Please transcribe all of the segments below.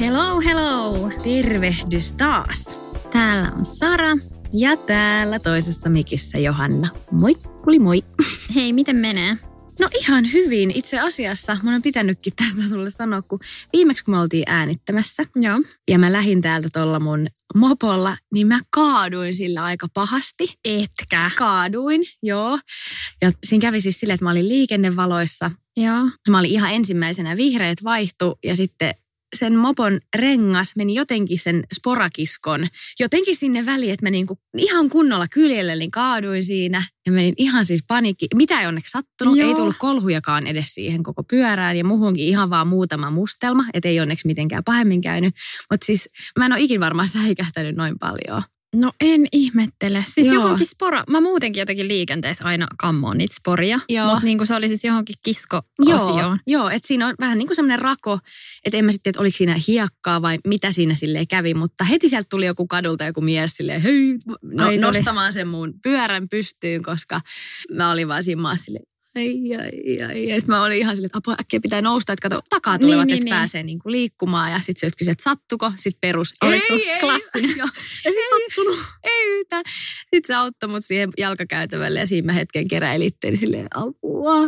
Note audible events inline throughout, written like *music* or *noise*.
Hello, hello! Tervehdys taas. Täällä on Sara. Ja täällä toisessa mikissä Johanna. Moikkuli moi. Hei, miten menee? No ihan hyvin. Itse asiassa mun on pitänytkin tästä sulle sanoa, kun viimeksi kun me oltiin äänittämässä. Joo. Ja mä lähin täältä tuolla mun mopolla, niin mä kaaduin sillä aika pahasti. Etkä. Kaaduin, joo. Ja siinä kävi siis silleen, että mä olin liikennevaloissa. Joo. Mä olin ihan ensimmäisenä, vihreät vaihtu ja sitten sen mopon rengas meni jotenkin sen sporakiskon, jotenkin sinne väliin, että mä niinku ihan kunnolla kyljelle, niin kaaduin siinä ja menin ihan siis panikki. Mitä ei onneksi sattunut, Joo. ei tullut kolhujakaan edes siihen koko pyörään ja muhunkin ihan vaan muutama mustelma, et ei onneksi mitenkään pahemmin käynyt. Mutta siis mä en ole ikin varmaan säikähtänyt noin paljon. No en ihmettele. Siis Joo. johonkin spora. Mä muutenkin jotenkin liikenteessä aina kammoon niitä sporia. Mutta niinku se oli siis johonkin kisko-osioon. Joo, joo että siinä on vähän niin kuin semmoinen rako, että en mä sitten että oliko siinä hiekkaa vai mitä siinä sille kävi, mutta heti sieltä tuli joku kadulta joku mies silleen, hei, no, Ai, nostamaan sen mun pyörän pystyyn, koska mä olin vaan siinä maassa silleen, ai, ai, ai. Ja sitten mä olin ihan silleen, että apua, äkkiä pitää nousta, että kato, takaa tulevat, Niin, niin, että niin, pääsee niin kuin liikkumaan. Ja sitten se kysyi, että sattuko? Sitten perus, Oliko ei, ei, klassinen? Joo, ei sattunut, ei. Sitten se auttoi mut siihen jalkakäytävälle ja siinä mä hetken keräilittelin silleen apua.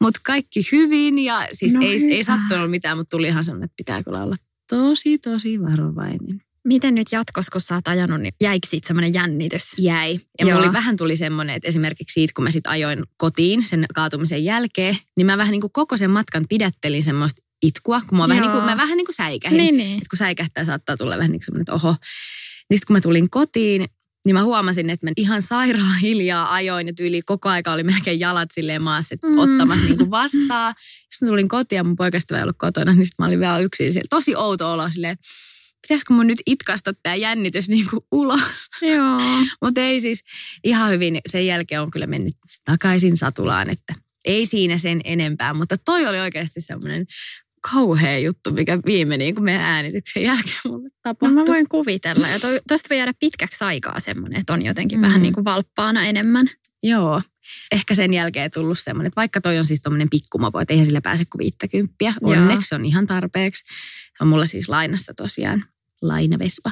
Mutta kaikki hyvin ja siis No ei, hyvä. ei sattunut mitään, mutta tuli ihan sellainen, että pitää kyllä olla tosi, tosi varovainen. Miten nyt jatkossa, kun sä oot ajanut, niin jäikö siitä semmoinen jännitys? Jäi. Ja mulla oli vähän tuli semmoinen, että esimerkiksi siitä, kun mä sit ajoin kotiin sen kaatumisen jälkeen, niin mä vähän niin kuin koko sen matkan pidättelin semmoista itkua, kun mä, vähän niin kuin, mä vähän niin kuin säikähin. Niin, niin. Et kun säikähtää, saattaa tulla vähän niin kuin semmoinen, että oho. Niin sitten kun mä tulin kotiin, niin mä huomasin, että mä ihan sairaan hiljaa ajoin ja tyyli koko aika oli melkein jalat silleen maassa, että Mm. ottamassa niin vastaan. Sitten mä tulin kotiin ja mun poikasta ei ollut kotona, niin sitten mä olin vielä yksin siellä. Tosi outo olo silleen, pitäisikö mun nyt itkasta tämä jännitys niin kuin ulos. Joo. *laughs* Mutta ei siis ihan hyvin. Sen jälkeen on kyllä mennyt takaisin satulaan, että ei siinä sen enempää. Mutta toi oli oikeasti semmoinen kauhea juttu, mikä viime niin kuin meidän äänityksen jälkeen mulle No tapahtui. mä voin kuvitella. Ja toi, tosta voi jäädä pitkäksi aikaa semmoinen, että on jotenkin Mm. vähän niin kuin valppaana enemmän. Joo. Ehkä sen jälkeen tullut semmoinen, että vaikka toi on siis tommonen pikkumopo, että eihän sillä pääse kuin viittäkymppiä. Joo. Onneksi se on ihan tarpeeksi. Se on mulla siis lainassa tosiaan lainavespa.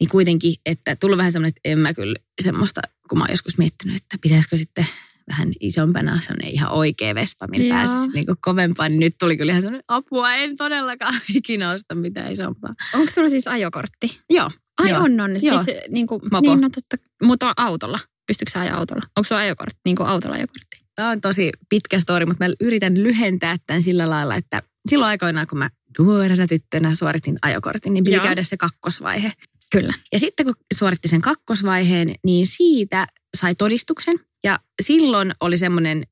Niin kuitenkin, että tullut vähän semmoinen, että en mä kyllä semmoista, kun mä oon joskus miettinyt, että pitäisikö sitten vähän isompana semmoinen ihan oikea vespa, millä pääsisi niin kovempaan. Niin nyt tuli kyllä ihan semmoinen apua, en todellakaan *laughs* ikinä osta mitään isompaa. Onko sulla siis ajokortti? Joo. Ai Joo. on, on. Joo. Siis niin kuin, Mopo. niin no totta, mutta autolla. Pystyykö sä ajaa autolla? Onko sulla ajokortti, niin kuin autolla ajokortti? Tämä on tosi pitkä story, mutta mä yritän lyhentää tämän sillä lailla, että silloin aikoinaan, kun mä nuorena tyttönä suoritin ajokortin, niin piti Joo. käydä se kakkosvaihe. Kyllä. Ja sitten kun suoritti sen kakkosvaiheen, niin siitä sai todistuksen. Ja silloin oli semmoinen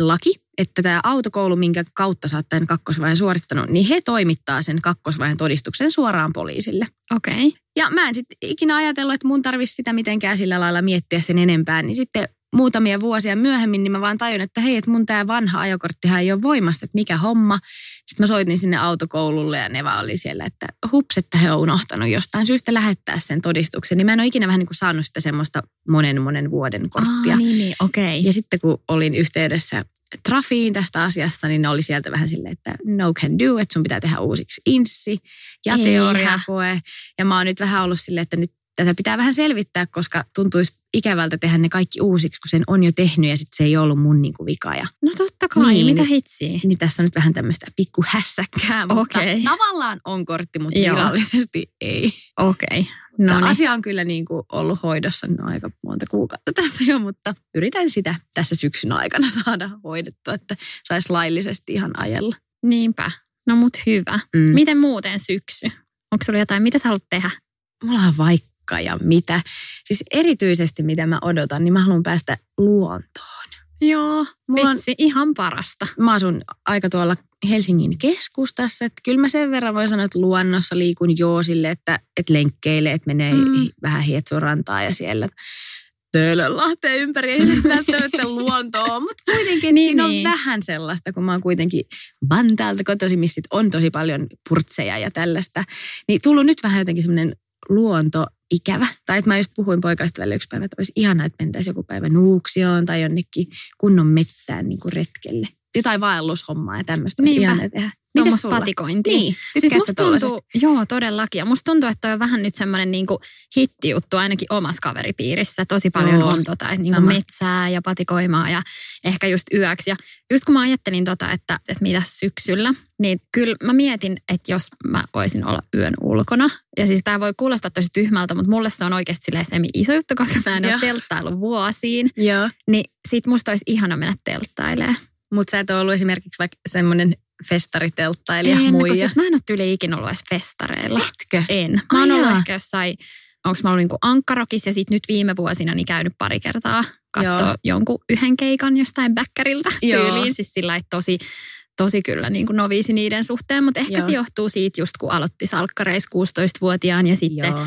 laki, että tämä autokoulu, minkä kautta sä oot tämän kakkosvaiheen suorittanut, niin he toimittaa sen kakkosvaiheen todistuksen suoraan poliisille. Okei. Okay. Ja mä en sitten ikinä ajatellut, että mun tarvitsisi sitä mitenkään sillä lailla miettiä sen enempää. Niin sitten muutamia vuosia myöhemmin, niin mä vaan tajun, että hei, että mun tämä vanha ajokorttihan ei ole voimassa, että mikä homma. Sitten mä soitin sinne autokoululle ja ne vaan oli siellä, että hups, että he on unohtanut jostain syystä lähettää sen todistuksen. Niin mä en ole ikinä vähän niin kuin saanut sitä semmoista monen monen vuoden korttia. Ah, niin, niin, okei. Ja sitten kun olin yhteydessä Trafiin tästä asiasta, niin ne oli sieltä vähän silleen, että no can do, että sun pitää tehdä uusiksi inssi ja Eihän. teoriakoe. Ja mä oon nyt vähän ollut silleen, että nyt tätä pitää vähän selvittää, koska tuntuisi ikävältä tehdä ne kaikki uusiksi, kun sen on jo tehnyt ja sitten se ei ollut mun niinku vika. Ja, No totta kai, Niin, mitä niin. hitsiä? niin tässä on nyt vähän tämmöistä pikku hässäkkää, mutta Okei. tavallaan on kortti, mutta Joo. virallisesti ei. Okei. No No niin. Asia on kyllä niin kuin ollut hoidossa no aika monta kuukautta tästä jo, mutta yritän sitä tässä syksyn aikana *laughs* saada hoidettua, että saisi laillisesti ihan ajella. Niinpä. No mut hyvä. Mm. Miten muuten syksy? Onko sulla jotain, mitä sä haluat tehdä? Mulla on vaikka vaikka ja mitä. Siis erityisesti mitä mä odotan, niin mä haluan päästä luontoon. Joo, Mulla on- vitsi, ihan parasta. Mä asun aika tuolla Helsingin keskustassa, että kyllä mä sen verran voin sanoa, että luonnossa liikun joo sille, että, että lenkkeilee, että menee Mm. vähän Hietsun rantaa ja siellä Töölönlahteen ympäri, ei välttämättä luontoa, mutta kuitenkin, Niin, siinä on niin. vähän sellaista, kun mä oon kuitenkin Vantaalta kotoisin, missä on tosi paljon purtseja ja tällaista, niin tullut nyt vähän jotenkin semmoinen luontoikävä. Tai että mä just puhuin poikaystävälle yksi päivä, että olisi ihanaa, että mentäisiin joku päivä Nuuksioon tai jonnekin kunnon metsään niin kuin retkelle. Jotain vaellushommaa ja tämmöistä olisi Niinpä. ihanaa tehdä. Mites patikointia. Niin, Siis musta tuntuu, joo todellakin. Ja musta tuntuu, että toi on vähän nyt semmoinen niinku hittijuttu ainakin omassa kaveripiirissä. Tosi paljon Joo, on tota, että niinku metsää ja patikoimaa ja ehkä just yöksi. Ja just kun mä ajattelin tota, että, että mitä syksyllä, niin kyllä mä mietin, että jos mä voisin olla yön ulkona. Ja siis tää voi kuulostaa tosi tyhmältä, mutta mulle se on oikeasti silleen iso juttu, koska mä en ole Joo. telttaillut vuosiin. Joo, Niin sit musta olisi ihana mennä telttailemaan. Mutta sä et ole ollut esimerkiksi vaikka semmoinen festaritelttailija, En, muija. siis mä en ole tyyli ikinä ollut edes festareilla. Etkö? En. Mä oon ollut ehkä jossain, onko mä ollut niinku Ankkarokissa ja sitten nyt viime vuosina niin käynyt pari kertaa katsoa Joo. jonkun yhden keikan jostain bäkkäriltä Joo. tyyliin. Siis sillä että tosi, tosi kyllä niin kuin noviisi niiden suhteen, mutta ehkä Joo. se johtuu siitä just kun aloitti salkkareis 16-vuotiaan ja sitten Joo.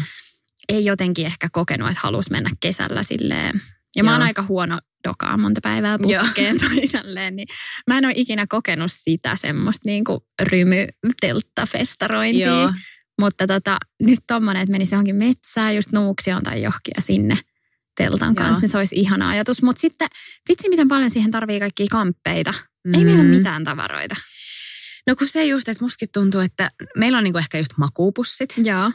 ei jotenkin ehkä kokenut, että halusi mennä kesällä silleen. Ja mä oon Joo. aika huono dokaa monta päivää Joo. putkeen tai *laughs* tälleen, niin mä en ole ikinä kokenut sitä semmoista niin kuin rymytelttafestarointia. Joo. Mutta tota, nyt tommonen, että menisi johonkin metsään, just Nuuksioon tai johonkin ja sinne teltan Joo. kanssa, niin se olisi ihana ajatus. Mutta sitten, vitsi miten paljon siihen tarvii kaikkia kamppeita. Mm. Ei meillä ole mitään tavaroita. No kun se just, että mustakin tuntuu, että meillä on niinku ehkä just makuupussit. Joo.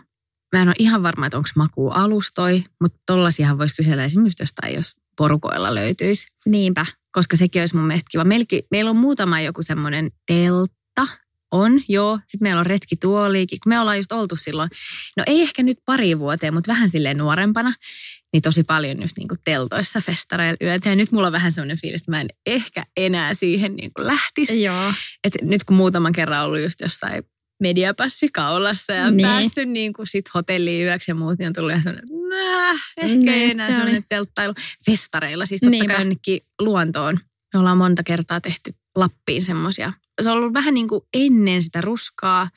Mä en ole ihan varma, että onko makuu alustoi, mutta tollasiahan voisi kysellä esimerkiksi jostain, jos porukoilla löytyisi. Niinpä. Koska sekin olisi mun mielestä kiva. Meilläkin, meillä on muutama joku semmoinen teltta. On, joo. Sitten meillä on retkituoliikin. Me ollaan just oltu silloin, no ei ehkä nyt pari vuoteen, mutta vähän silleen nuorempana, niin tosi paljon just niinku teltoissa festareilla yötä. Ja nyt mulla on vähän semmoinen fiilis, että mä en ehkä enää siihen niinku lähtisi. Joo. Et nyt kun muutaman kerran ollut just jossain mediapassi kaulassa ja Niin. niin. päässyt niin kuin sit hotelliin yöksi ja muut, niin on tullut ihan sellainen, "Nää, ehkä Niin, ei enää se sellainen oli. telttailu. Festareilla siis totta Niinpä. kai jonnekin luontoon. Me ollaan monta kertaa tehty Lappiin semmoisia. Se on ollut vähän niin kuin ennen sitä ruskaa,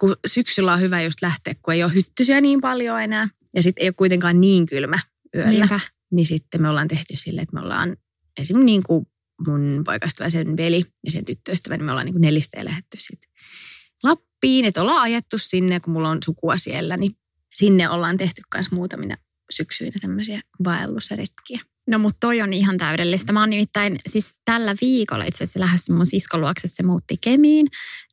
kun syksyllä on hyvä just lähteä, kun ei ole hyttysiä niin paljon enää. Ja sitten ei ole kuitenkaan niin kylmä yöllä Niinpä. niin sitten me ollaan tehty sille, että me ollaan esimerkiksi niin kuin mun poikaystävä, sen veli ja sen tyttöystävä, niin me ollaan niin kuin nelisteen lähdetty sitten Lappiin, että ollaan ajettu sinne, kun mulla on sukua siellä, niin sinne ollaan tehty myös muutamina syksyinä tämmöisiä vaellusretkiä. No mutta toi on ihan täydellistä. Mä oon nimittäin siis tällä viikolla itse asiassa lähdössä mun siskon luokse, se muutti Kemiin.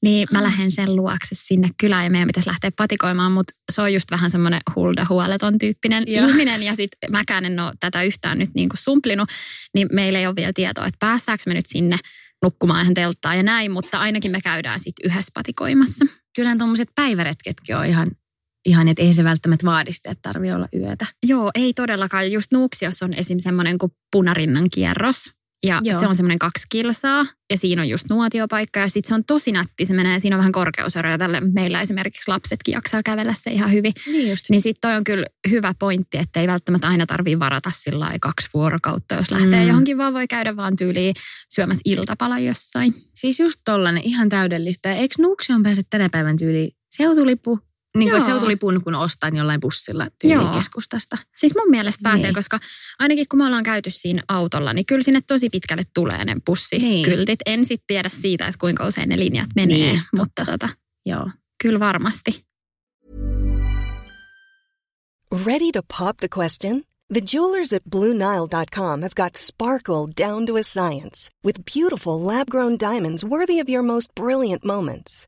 Niin mä Mm. lähden sen luokse sinne kylään ja meidän pitäisi lähteä patikoimaan, mutta se on just vähän semmoinen hulda huoleton tyyppinen Joo. *laughs* ihminen. Ja sit mäkään en ole tätä yhtään nyt niinku sumplinut, niin meillä ei ole vielä tietoa, että päästäänkö me nyt sinne nukkumaan ihan telttaan ja näin, mutta ainakin me käydään sitten yhdessä patikoimassa. Kyllähän tuommoiset päiväretketkin on ihan, ihan että ei se välttämättä vaadi sitä, että tarvii olla yötä. Joo, ei todellakaan. Just Nuuksiossa on esim. semmoinen kuin punarinnan kierros. Ja Joo. se on semmoinen kaksi kilsaa ja siinä on just nuotiopaikka ja sitten se on tosi nätti. Se menee, siinä on vähän korkeuseroja tälle. Meillä esimerkiksi lapsetkin jaksaa kävellä se ihan hyvin. Niin just. Niin sitten toi on kyllä hyvä pointti, että ei välttämättä aina tarvii varata sillä kaksi vuorokautta, jos lähtee Mm. johonkin, vaan voi käydä vaan tyyliin syömässä iltapala jossain. Siis just tollanen, ihan täydellistä. Eikö Nuuksioon pääse tänä päivän tyyliin seutulippu? Niin kuin seutulipun, kun ostaa niin jollain bussilla keskustasta. Siis mun mielestä pääsee, Niin. koska ainakin kun me ollaan käyty siinä autolla, niin kyllä sinne tosi pitkälle tulee ne bussikyltit. En sitten tiedä siitä, että kuinka usein ne linjat menee, Niin, mutta tota, Joo. kyllä varmasti. Ready to pop the question? The jewelers at BlueNile.com have got sparkle down to a science with beautiful lab grown diamonds worthy of your most brilliant moments.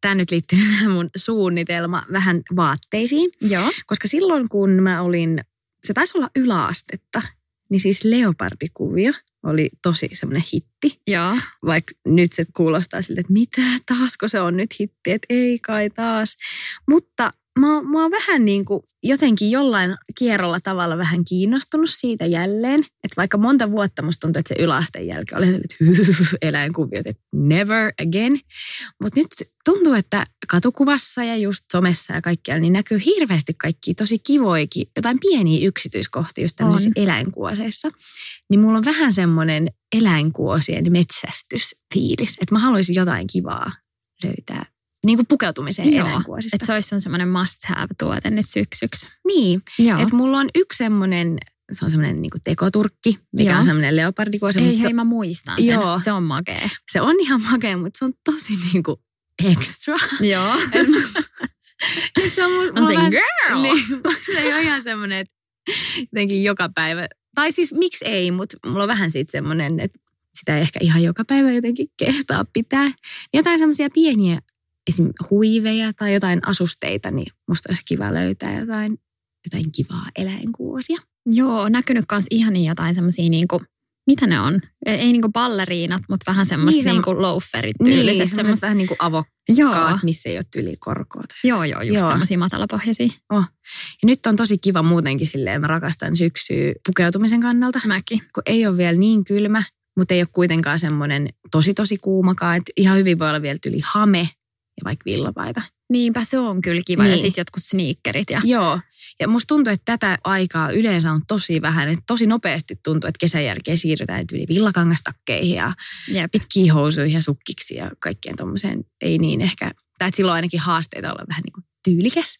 tämä nyt liittyy *laughs* mun suunnitelma vähän vaatteisiin. Joo. Koska silloin kun mä olin, se taisi olla yläastetta, niin siis leopardikuvio oli tosi semmoinen hitti. Joo. Vaikka nyt se kuulostaa siltä, että mitä, taasko se on nyt hitti, että ei kai taas. Mutta mä, mä oon vähän niin kuin jotenkin jollain kierrolla tavalla vähän kiinnostunut siitä jälleen. Että vaikka monta vuotta musta tuntuu, että se yläasteen jälkeen oli sellainen, *laughs* että eläinkuviot, että never again. Mutta nyt tuntuu, että katukuvassa ja just somessa ja kaikkialla niin näkyy hirveästi kaikki tosi kivoikin, jotain pieniä yksityiskohtia just tämmöisissä On. eläinkuoseissa. Niin mulla on vähän semmoinen eläinkuosien metsästysfiilis, että mä haluaisin jotain kivaa löytää niin kuin pukeutumiseen Joo, eläinkuosista. Että se olisi sun semmoinen must have tuote nyt syksyksi. Niin, että mulla on yksi semmoinen, se on semmoinen niin tekoturkki, mikä Joo. on semmoinen leopardikuosi. Ei se, hei, mä muistan sen. Joo. Se on makea. se on ihan makea, mutta se on tosi niin kuin extra. Joo. *laughs* Et se on, musta, On mä vähän- girl. Niin, *laughs* se ei ole ihan semmoinen, että jotenkin joka päivä. Tai siis miksi ei, mutta mulla on vähän siitä semmoinen, että sitä ei ehkä ihan joka päivä jotenkin kehtaa pitää. Jotain semmoisia pieniä esim. huiveja tai jotain asusteita, niin musta olisi kiva löytää jotain, jotain kivaa eläinkuosia. Joo, näkynyt kans ihan jotain semmosia niinku, mitä ne on? Ei, ei niinku balleriinat, mutta vähän semmoista Niin, niin, niinku loaferit Niin, tyyliset. semmoiset semmoista. vähän niin kuin Joo, avokkaat, missä ei ole tyli korkoa. joo, joo, just Joo. semmoisia matalapohjaisia. Ja nyt on tosi kiva muutenkin silleen, mä rakastan syksyä pukeutumisen kannalta. Mäkin. kun ei ole vielä niin kylmä, mutta ei ole kuitenkaan semmoinen tosi tosi kuumakaan. Että ihan hyvin voi olla vielä tyli hame ja vaikka villapaita. Niinpä se on kyllä kiva. Ja Niin. sitten jotkut sneakerit. Ja... Joo. Ja musta tuntuu, että tätä aikaa yleensä on tosi vähän. Että tosi nopeasti tuntuu, että kesän jälkeen siirrytään yli villakangastakkeihin ja Jep. pitkiin housuihin ja sukkiksi ja kaikkeen tuommoiseen. Ei niin ehkä, tai että silloin ainakin haasteita olla vähän niin kuin tyylikäs.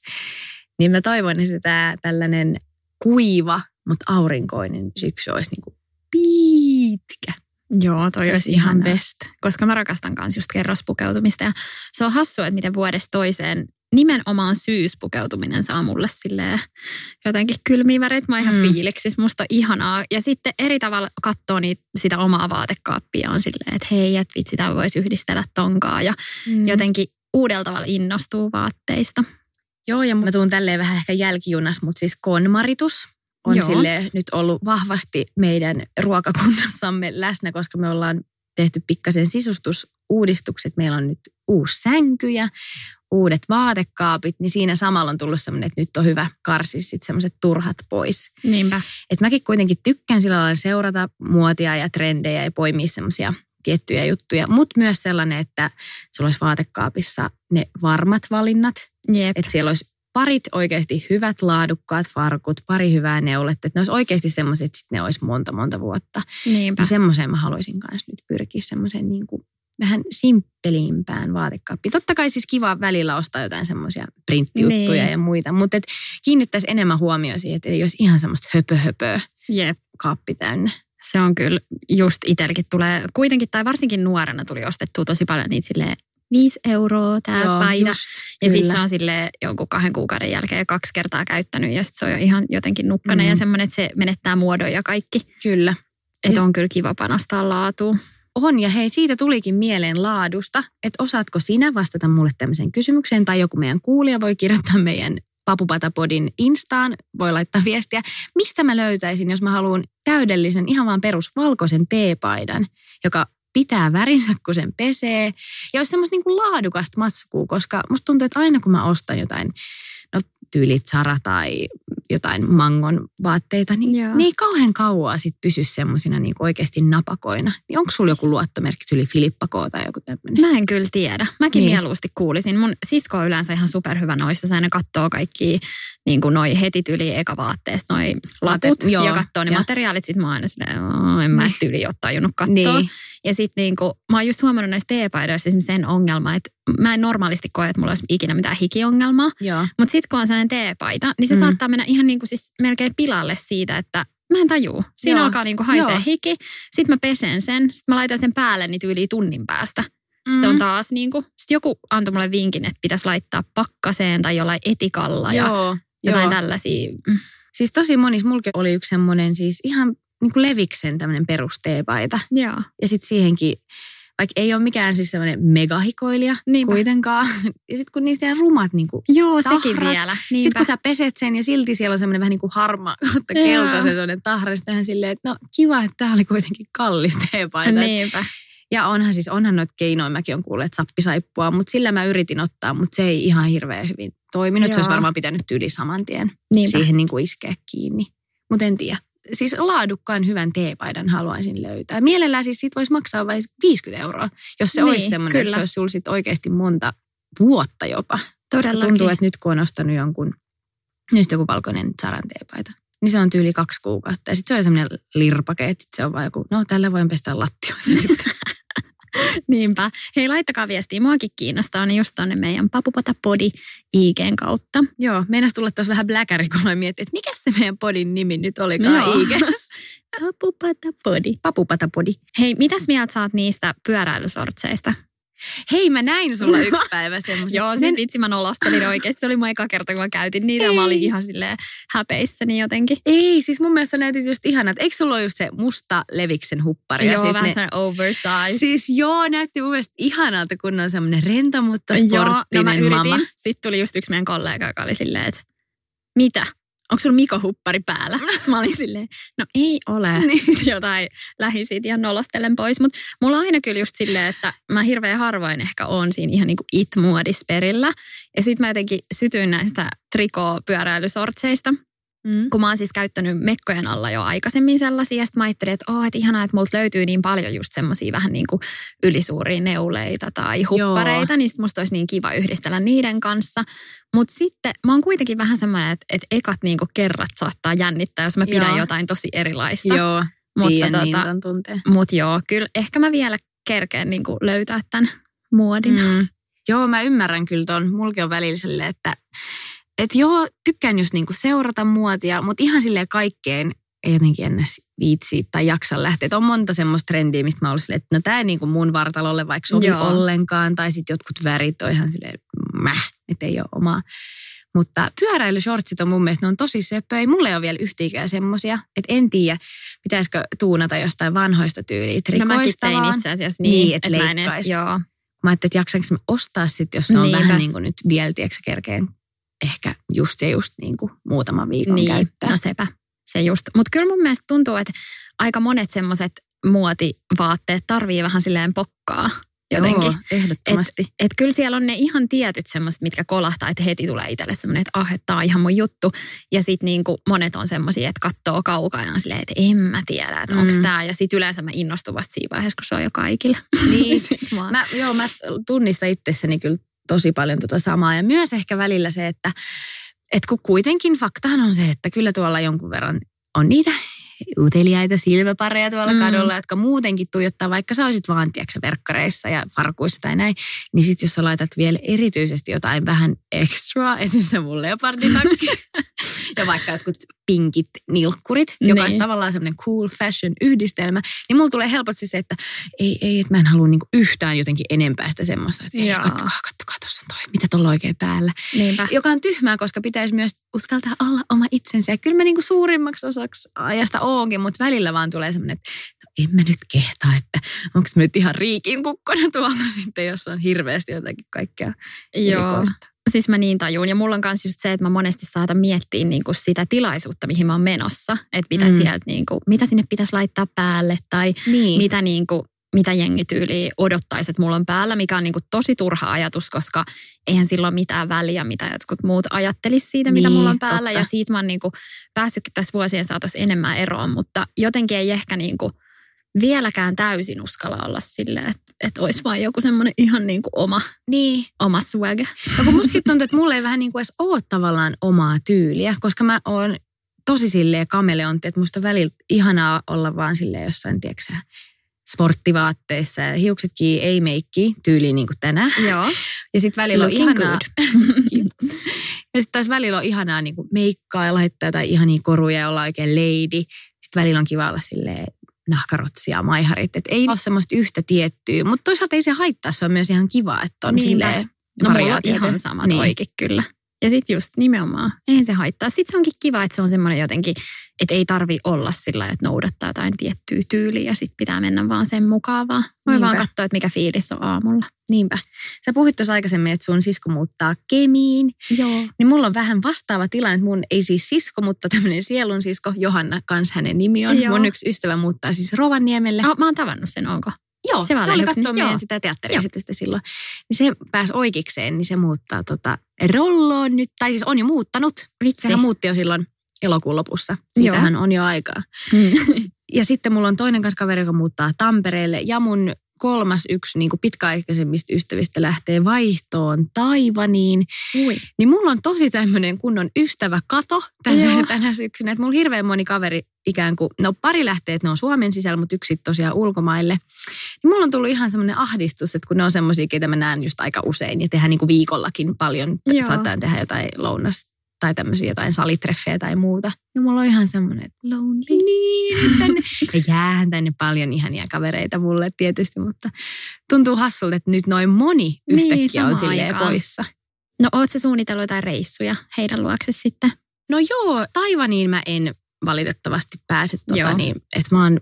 Niin mä toivon, että tämä tällainen kuiva, mutta aurinkoinen syksy olisi niin kuin pitkä. Joo, toi Se olisi ihan ihanaa. best. Koska mä rakastan kans just kerrospukeutumista. Ja se on hassua, että miten vuodesta toiseen nimenomaan syyspukeutuminen saa mulle silleen jotenkin kylmiä väreitä. Mä oon ihan Mm. mm. fiiliksis. Musta on ihanaa. Ja sitten eri tavalla katsoo niitä, sitä omaa vaatekaappia on silleen, että hei, että vitsi, tämä voisi yhdistellä tonkaa. Ja Mm. jotenkin uudella tavalla innostuu vaatteista. Joo, ja mä tuun tälleen vähän ehkä jälkijunas, mutta siis konmaritus on Joo. sille nyt ollut vahvasti meidän ruokakunnassamme läsnä, koska me ollaan tehty pikkasen sisustusuudistukset. Meillä on nyt uusi sänky ja uudet vaatekaapit, niin siinä samalla on tullut semmoinen, että nyt on hyvä karsia sitten semmoiset turhat pois. Niinpä. Et mäkin kuitenkin tykkään sillä lailla seurata muotia ja trendejä ja poimia semmoisia tiettyjä juttuja, mutta myös sellainen, että sulla olisi vaatekaapissa ne varmat valinnat, Jep. että siellä olisi parit oikeasti hyvät laadukkaat farkut, pari hyvää neuletta, että ne olisi oikeasti semmoiset, että ne olisi monta monta vuotta. Niinpä. Ja semmoiseen mä haluaisin myös nyt pyrkiä semmoiseen niin kuin vähän simppelimpään vaatekaappiin. Totta kai siis kiva välillä ostaa jotain semmoisia printtijuttuja Niin. ja muita, mutta et kiinnittäisi enemmän huomioon siihen, että ei olisi ihan semmoista höpö höpöä Jep. kaappi täynnä. Se on kyllä, just itselläkin tulee, kuitenkin tai varsinkin nuorena tuli ostettua tosi paljon niitä silleen, viisi euroa tämä Joo, paita. just, ja sitten se on sille jonkun kahden kuukauden jälkeen kaksi kertaa käyttänyt ja sitten se on jo ihan jotenkin nukkanen Mm. ja semmoinen, että se menettää muodon ja kaikki. Kyllä. Että on kyllä kiva panostaa laatuun. On, ja hei, siitä tulikin mieleen laadusta, että osaatko sinä vastata mulle tämmöiseen kysymykseen, tai joku meidän kuulija voi kirjoittaa meidän Papupatapodin Instaan, voi laittaa viestiä, mistä mä löytäisin, jos mä haluan täydellisen, ihan vaan perusvalkoisen teepaidan, joka pitää värinsä, kun sen pesee, ja olisi semmoista niin kuin laadukasta matskua, koska musta tuntuu, että aina kun mä ostan jotain, no tyylit Zara tai jotain mangon vaatteita, niin Joo. ne ei kauhean kauaa sit pysy semmoisina niin oikeasti napakoina. Niin onko sulla joku luottomerkki, tyyli Filippa K tai joku tämmöinen? Mä en kyllä tiedä. Mäkin Niin. niin. mieluusti kuulisin. Mun sisko on yleensä ihan superhyvä noissa. Se aina katsoo kaikki niin kuin noi heti tyli eka vaatteesta noi laput joo, ja katsoo ne ja. materiaalit. Sitten mä aina silleen, "Oo, en mä edes tyli ole tajunnut katsoa. Niin. Ja sitten niinku, mä oon just huomannut näissä teepaidoissa esimerkiksi sen ongelma, että mä en normaalisti koe, että mulla olisi ikinä mitään hikiongelmaa. Mutta sitten kun on sellainen teepaita, niin se mm. saattaa mennä ihan niinku siis melkein pilalle siitä, että mä en tajuu. Siinä Joo. alkaa niinku haisee Joo. hiki. Sitten mä pesen sen. Sitten mä laitan sen päälle niin yli tunnin päästä. Mm. Se on taas niinku, sitten joku antoi mulle vinkin, että pitäisi laittaa pakkaseen tai jollain etikalla ja Joo, jotain joo. tällaisia. Mm. Siis tosi monissa, mulla oli yksi semmoinen siis ihan niin kuin leviksen tämmöinen perusteepaita. Joo. Ja sitten siihenkin, vaikka ei ole mikään siis semmoinen megahikoilija Niinpä. kuitenkaan. *laughs* Ja sitten kun niistä jää rumat niin kuin Joo, sekin tahrat. vielä. Sitten kun sä peset sen ja silti siellä on semmoinen vähän niin kuin harma kautta Joo. keltaisen semmoinen tahra. Sitten silleen, että no kiva, että tämä oli kuitenkin kallis teepaita. *laughs* Niinpä. Ja onhan siis, onhan noita keinoja, mäkin on kuullut, että sappisaippua, mutta sillä mä yritin ottaa, mutta se ei ihan hirveän hyvin toiminut. Se olisi Joo. varmaan pitänyt tyyli saman tien Niinpä. siihen niin kuin iskeä kiinni. Mutta en tiedä. Siis laadukkaan hyvän teepaidan haluaisin löytää. Mielellään siis siitä voisi maksaa vain 50 euroa, jos se Niin, olisi semmoinen, että se olisi sulla sit oikeasti monta vuotta jopa. Todellakin. Tuntuu, että nyt kun on ostanut jonkun, nyt joku valkoinen Zaran teepaita, niin se on tyyli kaksi kuukautta. Ja sitten se on semmoinen lirpake, että se on vaan joku, no tällä voin pestä lattioita. *laughs* *laughs* Niinpä. Hei, laittakaa viestiä. Muakin kiinnostaa, niin just tonne meidän Papupata Podi IGn kautta. Joo, meinas tulla tuossa vähän bläkäri, kun mietin, että mikä se meidän podin nimi nyt olikaan Joo. IG. *laughs* Papupata Podi. Papupatapodi. Hei, mitäs mieltä saat niistä pyöräilysortseista? Hei, mä näin sulla yksi *laughs* päivä semmoisen. Joo, siis vitsi mä nolostelin oikeasti. Se oli mun eka kerta, kun mä käytin niitä. ja Mä olin ihan silleen häpeissäni jotenkin. Ei, siis mun mielestä näytit just ihanat. Eikö sulla ole just se musta leviksen huppari? ja Joo, sit vähän ne- oversize. Siis joo, näytti mun mielestä ihanalta, kun on semmoinen rento, mutta Joo, no sporttinen mä yritin. mama. Sitten tuli just yksi meidän kollega, joka oli silleen, että mitä? Onko sulla Miko-huppari päällä? *laughs* Sitten mä olin silleen, no ei ole. Niin. *laughs* Jotain lähin siitä ihan nolostellen pois. Mutta mulla on aina kyllä just silleen, että mä hirveän harvoin ehkä on siinä ihan niin kuin it-muodisperillä. Ja sitten mä jotenkin sytyin näistä trikoo-pyöräilysortseista. Mm. kun mä oon siis käyttänyt mekkojen alla jo aikaisemmin sellaisia, ja sitten mä ajattelin, että oh, että ihanaa, että multa löytyy niin paljon just semmoisia vähän niin kuin ylisuuria neuleita tai huppareita, Joo. niin sit musta olisi niin kiva yhdistellä niiden kanssa. Mutta sitten mä oon kuitenkin vähän semmoinen, että, että ekat niin kuin kerrat saattaa jännittää, jos mä pidän Joo. jotain tosi erilaista. Joo, mutta, tiedän niin tota, tunteen. mut joo, kyllä ehkä mä vielä kerkeen niin kuin löytää tämän muodin. Mm. Joo, mä ymmärrän kyllä ton. Mulki on välillä silleen, että et joo, tykkään just niinku seurata muotia, mutta ihan silleen kaikkeen ei jotenkin ennä viitsi tai jaksa lähteä. Et on monta semmoista trendiä, mistä mä silleen, että no tämä ei niinku mun vartalolle vaikka sovi Joo. ollenkaan. Tai sitten jotkut värit on ihan silleen mäh, että ei ole omaa. Mutta pyöräilyshortsit on mun mielestä, ne on tosi söpöjä. Mulla ei ole vielä yhtiikään semmosia. Että en tiedä, pitäisikö tuunata jostain vanhoista tyyliä No trikoista mäkin tein vaan. itse asiassa niin, Niin, et että mä en edes, leikkais. joo. Mä ajattelin, että jaksaanko mä ostaa sitten, jos se on Niinpä. vähän niin kuin nyt vielä, tiedätkö, kerkeen ehkä just ja just niin kuin muutama viikon Niin, käyttää. no sepä. Se just. Mutta kyllä mun mielestä tuntuu, että aika monet semmoiset muotivaatteet tarvii vähän silleen pokkaa jotenkin. Joo, ehdottomasti. Et, et kyllä siellä on ne ihan tietyt semmoiset, mitkä kolahtaa, että heti tulee itselle semmoinen, että ah, että tää on ihan mun juttu. Ja sitten niinku monet on semmoisia, että katsoo kaukaa ja on silleen, että en mä tiedä, että onko Mm. tämä. Ja sitten yleensä mä innostun vasta siinä vaiheessa, kun se on jo kaikilla. Niin. *laughs* Mä, joo, mä tunnistan itsessäni kyllä tosi paljon tota samaa. Ja myös ehkä välillä se, että et kun kuitenkin faktahan on se, että kyllä tuolla jonkun verran on niitä uteliaita silmäpareja tuolla Mm. kadulla, jotka muutenkin tuijottaa, vaikka sä olisit vaan, tiedätkö, verkkareissa ja farkuissa tai näin, niin sit jos sä laitat vielä erityisesti jotain vähän extra, *laughs* esimerkiksi se mun leoparditakki, *laughs* ja vaikka jotkut pinkit nilkkurit, joka olisi Niin. tavallaan semmoinen cool fashion yhdistelmä, niin mulla tulee helposti se, että ei, ei että mä en halua niinku yhtään jotenkin enempää sitä semmoista, että ei, kattokaa, kattokaa, tuossa on toi, mitä tuolla oikein päällä. Niinpä. Joka on tyhmää, koska pitäisi myös uskaltaa olla oma itsensä. Ja kyllä mä niinku suurimmaksi osaksi ajasta oonkin, mutta välillä vaan tulee semmoinen, että no en mä nyt kehtaa, että onko mä nyt ihan riikin kukkona tuolla *laughs* sitten, jos on hirveästi jotakin kaikkea Joo. erikoista. Siis mä niin tajun. Ja mulla on myös just se, että mä monesti saatan miettiä niinku sitä tilaisuutta, mihin mä oon menossa. Että mitä, Mm. sieltä niinku, mitä sinne pitäisi laittaa päälle tai Niin. mitä, niinku, mitä jengi tyyli odottaisi, että mulla on päällä, mikä on niinku tosi turha ajatus, koska eihän silloin mitään väliä, mitä jotkut muut ajattelisi siitä, mitä Niin, mulla on päällä. totta. Ja siitä mä oon niinku päässytkin tässä vuosien saatossa enemmän eroon, mutta jotenkin ei ehkä niinku vieläkään täysin uskalla olla silleen, että, että olisi vaan joku semmoinen ihan niinku oma, Niin. oma swag. No kun mustakin tuntuu, että mulla ei vähän niin kuin edes ole tavallaan omaa tyyliä, koska mä oon tosi silleen kameleontti, että musta on välillä ihanaa olla vaan silleen jossain, tiedätkö sporttivaatteissa ja hiuksetkin ei meikki tyyliin niin kuin tänään. Joo. Ja sitten välillä on Looking ihanaa. *laughs* Kiitos. Ja sitten taas välillä on ihanaa niin kuin meikkaa ja laittaa jotain ihania koruja ja olla oikein lady. Sitten välillä on kiva olla silleen nahkarotsi ja maiharit. Että ei ole semmoista yhtä tiettyä, mutta toisaalta ei se haittaa. Se on myös ihan kiva, että on Niinpä. silleen No mulla on ihan samat Niin. niin. oikein kyllä. Ja sitten just nimenomaan, eihän se haittaa. Sitten se onkin kiva, että se on semmoinen jotenkin, että ei tarvi olla sillä että noudattaa jotain tiettyä tyyliä ja sitten pitää mennä vaan sen mukaan vaan. Voi Niinpä. vaan katsoa, että mikä fiilis on aamulla. Niinpä. Sä puhuit tuossa aikaisemmin, että sun sisko muuttaa Kemiin. Joo. Niin mulla on vähän vastaava tilanne, että mun ei siis sisko, mutta tämmöinen sielun sisko, Johanna, kans hänen nimi on. Joo. Mun yksi ystävä muuttaa siis Rovaniemelle. Oh, mä oon tavannut sen, onko? Joo, se se, oli katsoa meidän joo. sitä teatteriesitystä silloin. Niin se pääsi oikeikseen, niin se muuttaa tota Rolloon nyt, tai siis on jo muuttanut. Vitsi. Sehän muutti jo silloin elokuun lopussa. Joo. Siitähän on jo aikaa. Mm. Ja sitten mulla on toinen kanssa kaveri, joka muuttaa Tampereelle. Ja mun kolmas yksi niin kuin pitkäaikaisemmista ystävistä lähtee vaihtoon Taivaniin. Ui. Niin mulla on tosi tämmöinen kunnon ystäväkato tänä, *laughs* tänä syksynä. Että mulla hirveän moni kaveri ikään kuin, no pari lähtee, että ne on Suomen sisällä, mutta yksi tosiaan ulkomaille. Niin mulla on tullut ihan semmoinen ahdistus, että kun ne on semmoisia, keitä mä näen just aika usein ja tehdään niin kuin viikollakin paljon, Joo. saattaa tehdä jotain lounas tai tämmöisiä jotain salitreffejä tai muuta. Ja mulla on ihan semmoinen, että lonely. Niin, *laughs* tänne. Ja jäähän tänne paljon ihania kavereita mulle tietysti, mutta tuntuu hassulta, että nyt noin moni Niin, yhtäkkiä on samaan silleen aikaan. poissa. No oot sä suunnitellut jotain reissuja heidän luokse sitten? No joo, Taivaniin mä en valitettavasti pääse. Joo. niin, että mä oon,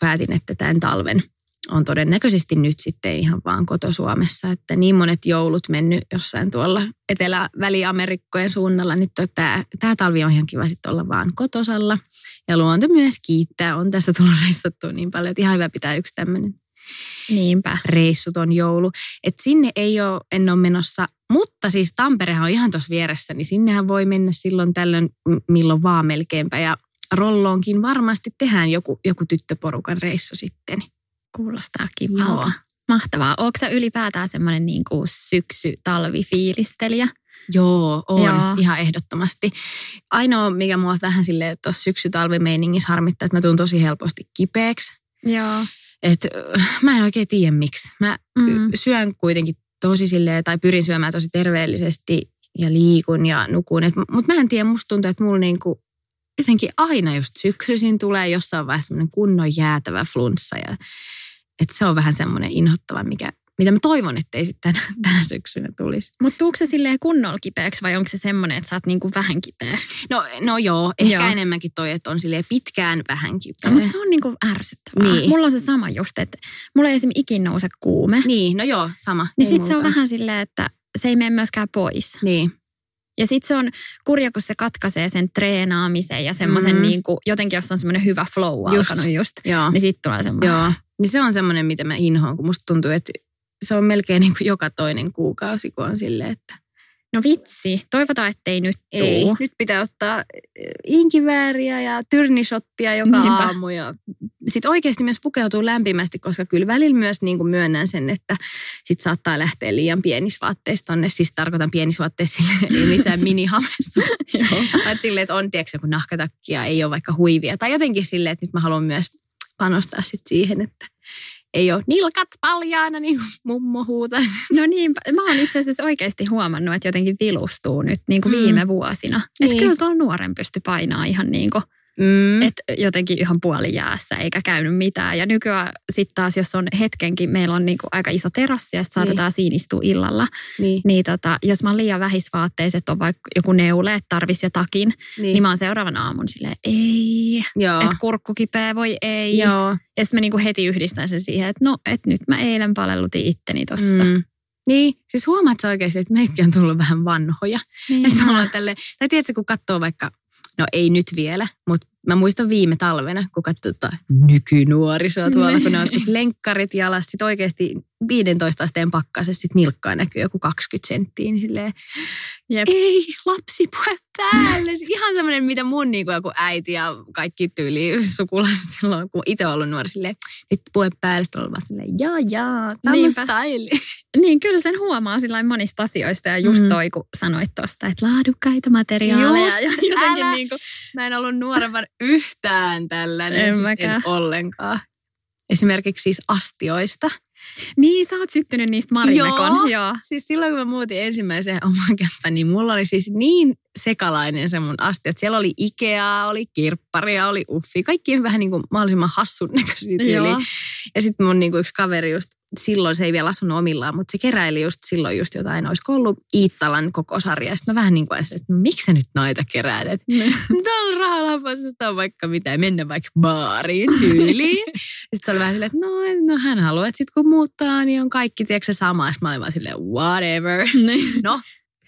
päätin, että tämän talven on todennäköisesti nyt sitten ihan vaan koto-Suomessa. Että niin monet joulut mennyt jossain tuolla Etelä-Väli-Amerikkojen suunnalla. Nyt tämä, tämä talvi on ihan kiva sitten olla vaan kotosalla. Ja luonto myös kiittää. On tässä tullut *laughs* reissattua niin paljon, että ihan hyvä pitää yksi tämmöinen Niinpä. reissuton joulu. Et sinne ei ole, en ole menossa, mutta siis Tamperehan on ihan tuossa vieressä, niin sinnehän voi mennä silloin tällöin milloin vaan melkeinpä. Ja Rolloonkin varmasti tehdään joku, joku tyttöporukan reissu sitten. Kuulostaa kivalta. Mahtavaa. Ootko sä ylipäätään semmoinen niin kuin syksy-talvifiilistelijä? Joo, on Joo. ihan ehdottomasti. Ainoa, mikä mua vähän silleen tuossa syksy-talvimeiningissä harmittaa, että mä tuun tosi helposti kipeäksi. Joo. Et, äh, mä en oikein tiedä miksi. Mä Mm. syön kuitenkin tosi silleen, tai pyrin syömään tosi terveellisesti ja liikun ja nukun. Mutta mä en tiedä, musta tuntuu, että mulla niinku jotenkin aina just syksyisin tulee jossain vaiheessa semmoinen kunnon jäätävä flunssa. Ja, että se on vähän semmoinen inhottava, mikä, mitä mä toivon, että ei sitten tänä, *laughs* tänä syksynä tulisi. Mutta tuuko se silleen kunnolla kipeäksi vai onko se semmoinen, että sä oot niin kuin vähän kipeä? No, no joo, ehkä Joo. enemmänkin toi, että on silleen pitkään vähän kipeä. Mutta se on niin kuin ärsyttävää. Niin. Mulla on se sama just, että mulla ei esimerkiksi ikinä nouse kuume. Niin, no joo, sama. niin Ei sit se on vähän silleen, että se ei mene myöskään pois. Niin, Ja sitten se on kurja, kun se katkaisee sen treenaamisen ja semmoisen Mm. mm. niin kuin, jotenkin jos on semmoinen hyvä flow Just. alkanut just, joo. niin sitten tulee semmoinen. Joo, niin se on semmoinen, mitä mä inhoan, kun musta tuntuu, että se on melkein niin kuin joka toinen kuukausi, kun on silleen, että No vitsi, toivotaan, ettei nyt ei. tuu. Nyt pitää ottaa eh, inkivääriä ja tyrnishottia joka Niinpä. aamu ja sitten oikeasti myös pukeutuu lämpimästi, koska kyllä välillä myös niin kuin myönnän sen, että sit saattaa lähteä liian pienissä vaatteissa tonne. Siis tarkoitan pienissä vaatteissa sille, *laughs* ei missään minihamessa. *laughs* Vaan silleen, että on tiedätkö, joku nahkatakki ja ei ole vaikka huivia. Tai jotenkin silleen, että nyt mä haluan myös panostaa sit siihen, että ei ole nilkat paljaana, niin kuin mummo huutaisi. No niin, mä oon itse asiassa oikeasti huomannut, että jotenkin vilustuu nyt niin kuin Mm. viime vuosina. Että Niin. kyllä tuolla nuoren pysty painaa ihan niin kuin, Mm. että jotenkin ihan puoli jäässä eikä käynyt mitään. Ja nykyään sitten taas, jos on hetkenkin, meillä on niin kuin aika iso terassi ja sitten Niin. saatetaan siinä istua illalla. Niin, Niin tota, jos mä oon liian vähisvaatteissa, että on vaikka joku neule, että tarvis jo takin, niin, niin. niin mä oon seuraavan aamun silleen, ei, että kurkku kipeä, voi ei. Joo. Ja sitten mä niinku heti yhdistän sen siihen, että no, että nyt mä eilen palellutin itteni tossa. Mm. Niin, siis huomaat sä oikeasti, että meistäkin on tullut vähän vanhoja. Niin. Että me ollaan tälle, tai tiedätkö, kun katsoo vaikka, no ei nyt vielä, mutta mä muistan viime talvena, kun katsoo tota nykynuorisoa tuolla, kun ne on jotkut lenkkarit jalassa, sit oikeasti 15 asteen pakkasessa sit nilkkaa näkyy joku 20 senttiä, niin silleen, Jep. ei, lapsi pue päälle. Ihan semmoinen, mitä mun niin kuin joku äiti ja kaikki tyyli sukulaiset silloin, kun itse ollut nuori, silleen, nyt pue päälle, sitten on vaan silleen, jaa, jaa, tämä on Niinpä. style. Niin, kyllä sen huomaa sillä monista asioista. Ja just Mm. toi, kun sanoit tuosta, että laadukkaita materiaaleja. Just, ja jotenkin älä. niin kuin, Mä en ollut nuoremman yhtään tällainen, En siis mäkään. en ollenkaan. Esimerkiksi siis astioista. Niin, sä oot syttynyt niistä Marimekon. Joo. Joo. Siis silloin kun mä muutin ensimmäiseen omaan kämppään, niin mulla oli siis niin sekalainen se mun astia. Että siellä oli Ikeaa, oli kirpparia, oli uffi. Kaikki vähän niin kuin mahdollisimman hassun näköisiä. Ja sitten mun niin kuin yksi kaveri just, silloin se ei vielä asunut omillaan, mutta se keräili just silloin just jotain, olisiko ollut Iittalan koko sarja. Sitten mä vähän niin kuin ajattelin, että miksi sä nyt noita keräät? Että Tuolla rahalampasesta on vaikka mitä, mennä vaikka baariin tyyliin. *laughs* Sitten se oli vähän silleen, että no, no hän haluaa, että sit kun muuttaa, niin on kaikki, tiedätkö se sama. Sitten mä olin vaan silleen, whatever. No,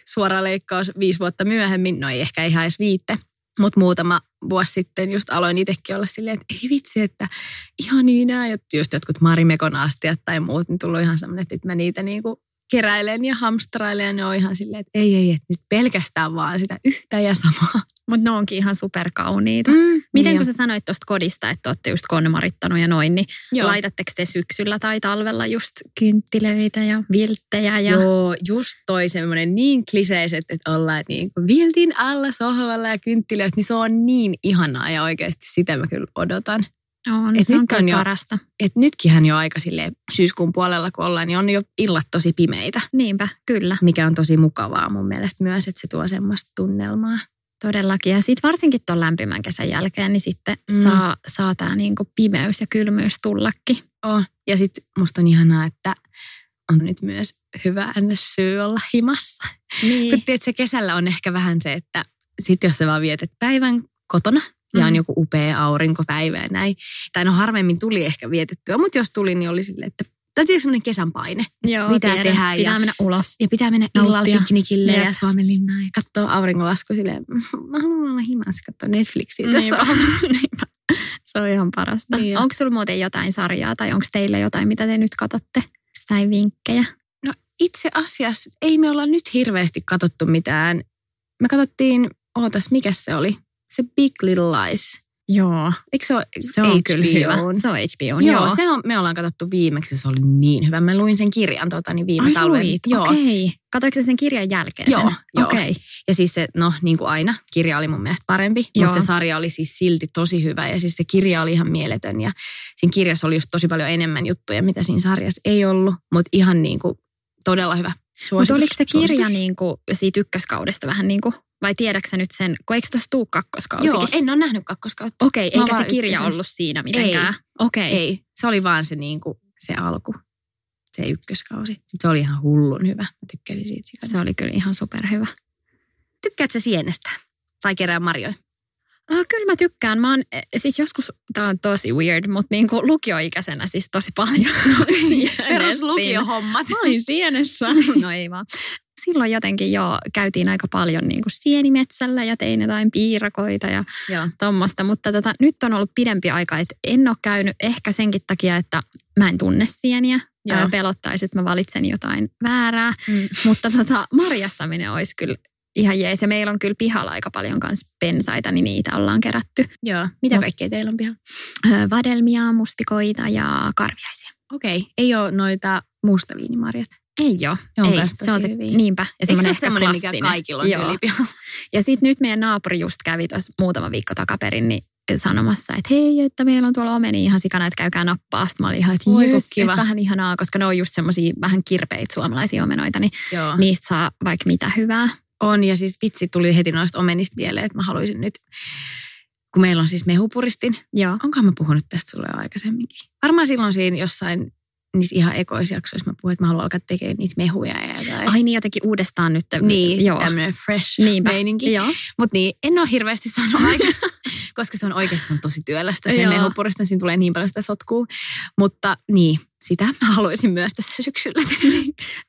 suora leikkaus viisi vuotta myöhemmin, no ei ehkä ihan edes viitte. Mutta muutama vuosi sitten just aloin itsekin olla silleen, että ei vitsi, että ihan niin nämä just jotkut Marimekon astiat tai muut, niin tullut ihan semmoinen, että nyt mä niitä niinku keräilen ja hamstrailen ja ne on ihan silleen, että ei, ei, että nyt pelkästään vaan sitä yhtä ja samaa. Mutta ne onkin ihan superkauniita. Mm, Miten niin kun sä sanoit tuosta kodista, että olette just konmarittanut ja noin, niin Joo. laitatteko te syksyllä tai talvella just kynttilöitä ja vilttejä? Ja... Joo, just toi semmoinen niin kliseiset, että ollaan niin kuin viltin alla sohvalla ja kynttilöt, niin se on niin ihanaa ja oikeasti sitä mä kyllä odotan. On, Et se nyt on on jo- parasta. Et nytkinhän jo aika silleen syyskuun puolella kun ollaan, niin on jo illat tosi pimeitä, Niinpä, kyllä. mikä on tosi mukavaa mun mielestä myös, että se tuo semmoista tunnelmaa. Todellakin. Ja sitten varsinkin tuon lämpimän kesän jälkeen, niin sitten Mm. saa, saa tämä niinku pimeys ja kylmyys tullakin. Oh. Ja sitten musta on ihanaa, että on nyt myös hyvä syy olla himassa. Kun Niin. tiedät, se kesällä on ehkä vähän se, että sit jos sä vaan vietät päivän kotona ja on Mm. joku upea aurinkopäivä ja näin. Tai no harvemmin tuli ehkä vietettyä, mutta jos tuli, niin oli silleen, että tai tietysti semmoinen kesän paine. Joo, Mitä tiedän. tehdään Pitää ja- mennä ulos. Ja pitää mennä illalla piknikille Jep. ja Suomenlinnaan ja katsoa auringonlasku silleen, "Mm, mä haluan olla himassa katsoa Netflixiä tässä. *laughs* Niinpä. Se on ihan parasta. Niin on. onko sulla muuten jotain sarjaa tai onko teillä jotain, mitä te nyt katsotte? Tai vinkkejä? No itse asiassa ei me olla nyt hirveästi katsottu mitään. Me katsottiin, ootas, mikä se oli? Se Big Little Lies. Joo. Eikö se ole Se on kyllä hyvä. Se on HBO. Joo, Joo. se on, me ollaan katsottu viimeksi, se oli niin hyvä. Mä luin sen kirjan tota, niin viime Ai talven. luit, Joo. okei. Katoiko sä sen kirjan jälkeen Joo, sen? joo. Okei. Ja siis se, no niin kuin aina, kirja oli mun mielestä parempi, Joo. mutta se sarja oli siis silti tosi hyvä. Ja siis se kirja oli ihan mieletön ja siinä kirjassa oli just tosi paljon enemmän juttuja, mitä siinä sarjassa ei ollut. Mutta ihan niin kuin todella hyvä. Mutta oliko se kirja suositus. niin kuin siitä ykköskaudesta vähän niin kuin, vai tiedätkö nyt sen, kun eikö tuossa tuu kakkoskausikin? Joo, en ole nähnyt kakkoskautta. Okei, Mä eikä se kirja ykkösen. ollut siinä mitenkään? Okei. Ei, se oli vaan se, niin kuin, se alku, se ykköskausi. Sitten se oli ihan hullun hyvä. Mä tykkäsin siitä. sikana. Se oli kyllä ihan superhyvä. Tykkäätkö sä sienestä? Tai kerää marjoja? Ah, kyllä mä tykkään. Mä oon, eh, siis joskus, tää on tosi weird, mutta niinku lukioikäisenä siis tosi paljon. *laughs* *laughs* Peruslukiohommat. Mä olin sienessä. *laughs* No ei vaan. Silloin jotenkin jo käytiin aika paljon niin kuin sienimetsällä ja tein jotain piirakoita ja Joo. tuommoista. Mutta tota, nyt on ollut pidempi aika, että en ole käynyt ehkä senkin takia, että mä en tunne sieniä. Joo. Pelottaisi, että mä valitsen jotain väärää. Mm. Mutta tota, marjastaminen olisi kyllä ihan jees. Ja meillä on kyllä pihalla aika paljon kanssa pensaita, niin niitä ollaan kerätty. Joo. Mitä Mut- kaikkea teillä on pihalla? Vadelmia, mustikoita ja karviaisia. Okei. Ei ole noita mustaviinimarjat. Ei ole. Ne on ei. Se on se, hyviä. niinpä. Ja Eikö se ole semmoinen mikä kaikilla on Joo. *laughs* Ja sitten nyt meidän naapuri just kävi tuossa muutama viikko takaperin niin sanomassa, että hei, että meillä on tuolla omeni ihan sikana, että käykää nappaa. Sitten mä olin ihan, että jes, kiva. että vähän ihanaa, koska ne on just semmoisia vähän kirpeitä suomalaisia omenoita, niin Joo. niistä saa vaikka mitä hyvää. On ja siis vitsi tuli heti noista omenista mieleen, että mä haluaisin nyt, kun meillä on siis mehupuristin. Joo. Onkohan mä puhunut tästä sulle aikaisemminkin? Varmaan silloin siinä jossain niissä ihan ekoisjaksoissa mä puhuin, että mä haluan alkaa tekemään niitä mehuja ja jotain. Ai niin, jotenkin uudestaan nyt. niin, Joo. tämmöinen fresh Niinpä. meininki. Mutta niin, en ole hirveästi saanut aikaa, *laughs* koska se on oikeasti se on tosi työlästä. Se Joo. mehupurista, siinä tulee niin paljon sitä sotkua. Mutta niin, sitä mä haluaisin myös tässä syksyllä.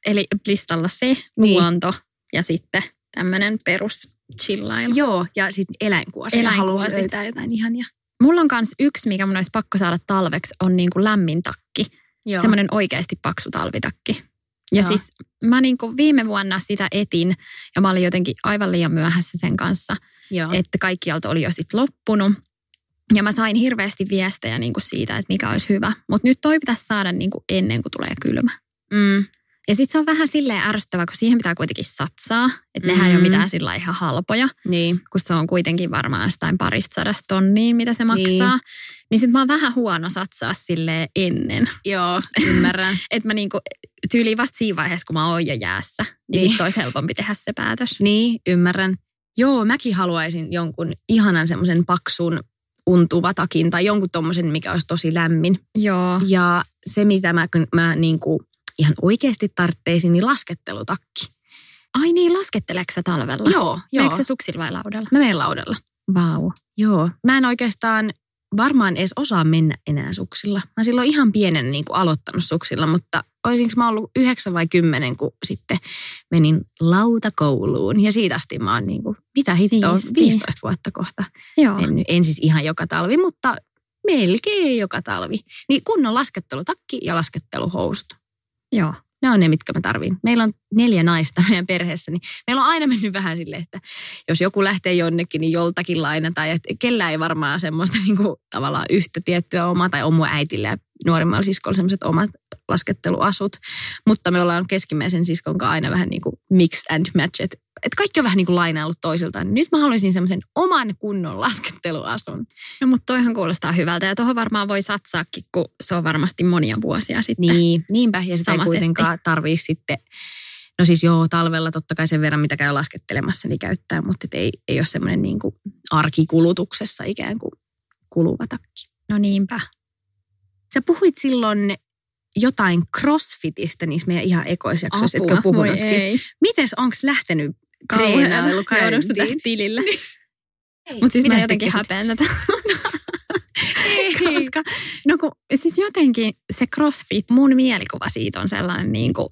Eli listalla se, Niin. luonto ja sitten tämmöinen perus chillailu. Joo, ja sitten eläinkuosia. Eläinkuosit. Haluan löytää jotain ihania. Mulla on myös yksi, mikä mun olisi pakko saada talveksi, on niin kuin lämmin takki. Joo. Semmoinen oikeasti paksu talvitakki. Ja Joo. siis mä niin kuin viime vuonna sitä etin ja mä olin jotenkin aivan liian myöhässä sen kanssa, Joo. että kaikkialta oli jo sitten loppunut. Ja mä sain hirveästi viestejä niin kuin siitä, että mikä olisi hyvä. Mutta nyt toi pitäisi saada niin kuin ennen kuin tulee kylmä. mm. Ja sitten se on vähän silleen ärsyttävää, kun siihen pitää kuitenkin satsaa. Että nehän ei ole Mm. mitään sillä ihan halpoja, Niin. kun se on kuitenkin varmaan jostain parista sadasta tonniin, mitä se maksaa. Niin, niin sitten mä oon vähän huono satsaa sille ennen. Joo, ymmärrän. *laughs* Että mä niinku tyyliin vasta siinä vaiheessa, kun mä oon jo jäässä, niin, Niin. sitten olisi helpompi tehdä se päätös. niin, ymmärrän. Joo, mäkin haluaisin jonkun ihanan semmoisen paksun untuvatakin tai jonkun tommosen, mikä olisi tosi lämmin. Joo. Ja se, mitä mä, mä niin kuin ihan oikeasti tartteisin, niin laskettelutakki. Ai niin, lasketteleeko sä talvella? Joo, joo. Meneekö se suksilla vai laudalla? Mä menen laudalla. Vau. Joo. Mä en oikeastaan varmaan edes osaa mennä enää suksilla. Mä silloin ihan pienen niin kuin aloittanut suksilla, mutta olisinko mä ollut yhdeksän vai kymmenen, kun sitten menin lautakouluun. Ja siitä asti mä oon niin kuin, mitä hittoa, Siistiä. 15 vuotta kohta Joo. mennyt. En siis ihan joka talvi, mutta melkein joka talvi. Niin kunnon laskettelutakki ja lasketteluhousut. Joo. Ne on ne, mitkä mä tarvin. Meillä on neljä naista meidän perheessä, niin meillä on aina mennyt vähän silleen, että jos joku lähtee jonnekin, niin joltakin lainataan. Ja ei varmaan semmoista niin kuin, tavallaan yhtä tiettyä omaa, tai on mun äitillä ja nuorimmalla siskolla semmoiset omat lasketteluasut. Mutta me ollaan keskimmäisen siskon kanssa aina vähän niin kuin mixed and match. Et, et kaikki on vähän niin kuin lainaillut toisiltaan. Nyt mä haluaisin semmoisen oman kunnon lasketteluasun. No mutta toihan kuulostaa hyvältä ja tuohon varmaan voi satsaakin, kun se on varmasti monia vuosia sitten. Niin, niinpä. Ja sitä ei kuitenkaan tarvii sitten, no siis joo, talvella totta kai sen verran, mitä käy laskettelemassa, niin käyttää, mutta et ei, ei ole semmoinen niin kuin arkikulutuksessa ikään kuin kuluva takki. No niinpä. Sä puhuit silloin jotain crossfitistä niissä meidän ihan ekoisjaksoissa, voi puhunutkin. ei. Mites, onko lähtenyt treenailu Joudutko tästä käyntiin? tilille? Mutta siis Mitä mä jotenkin häpeän tätä. *laughs* Koska, no kun, siis jotenkin se crossfit, mun mielikuva siitä on sellainen niin kuin,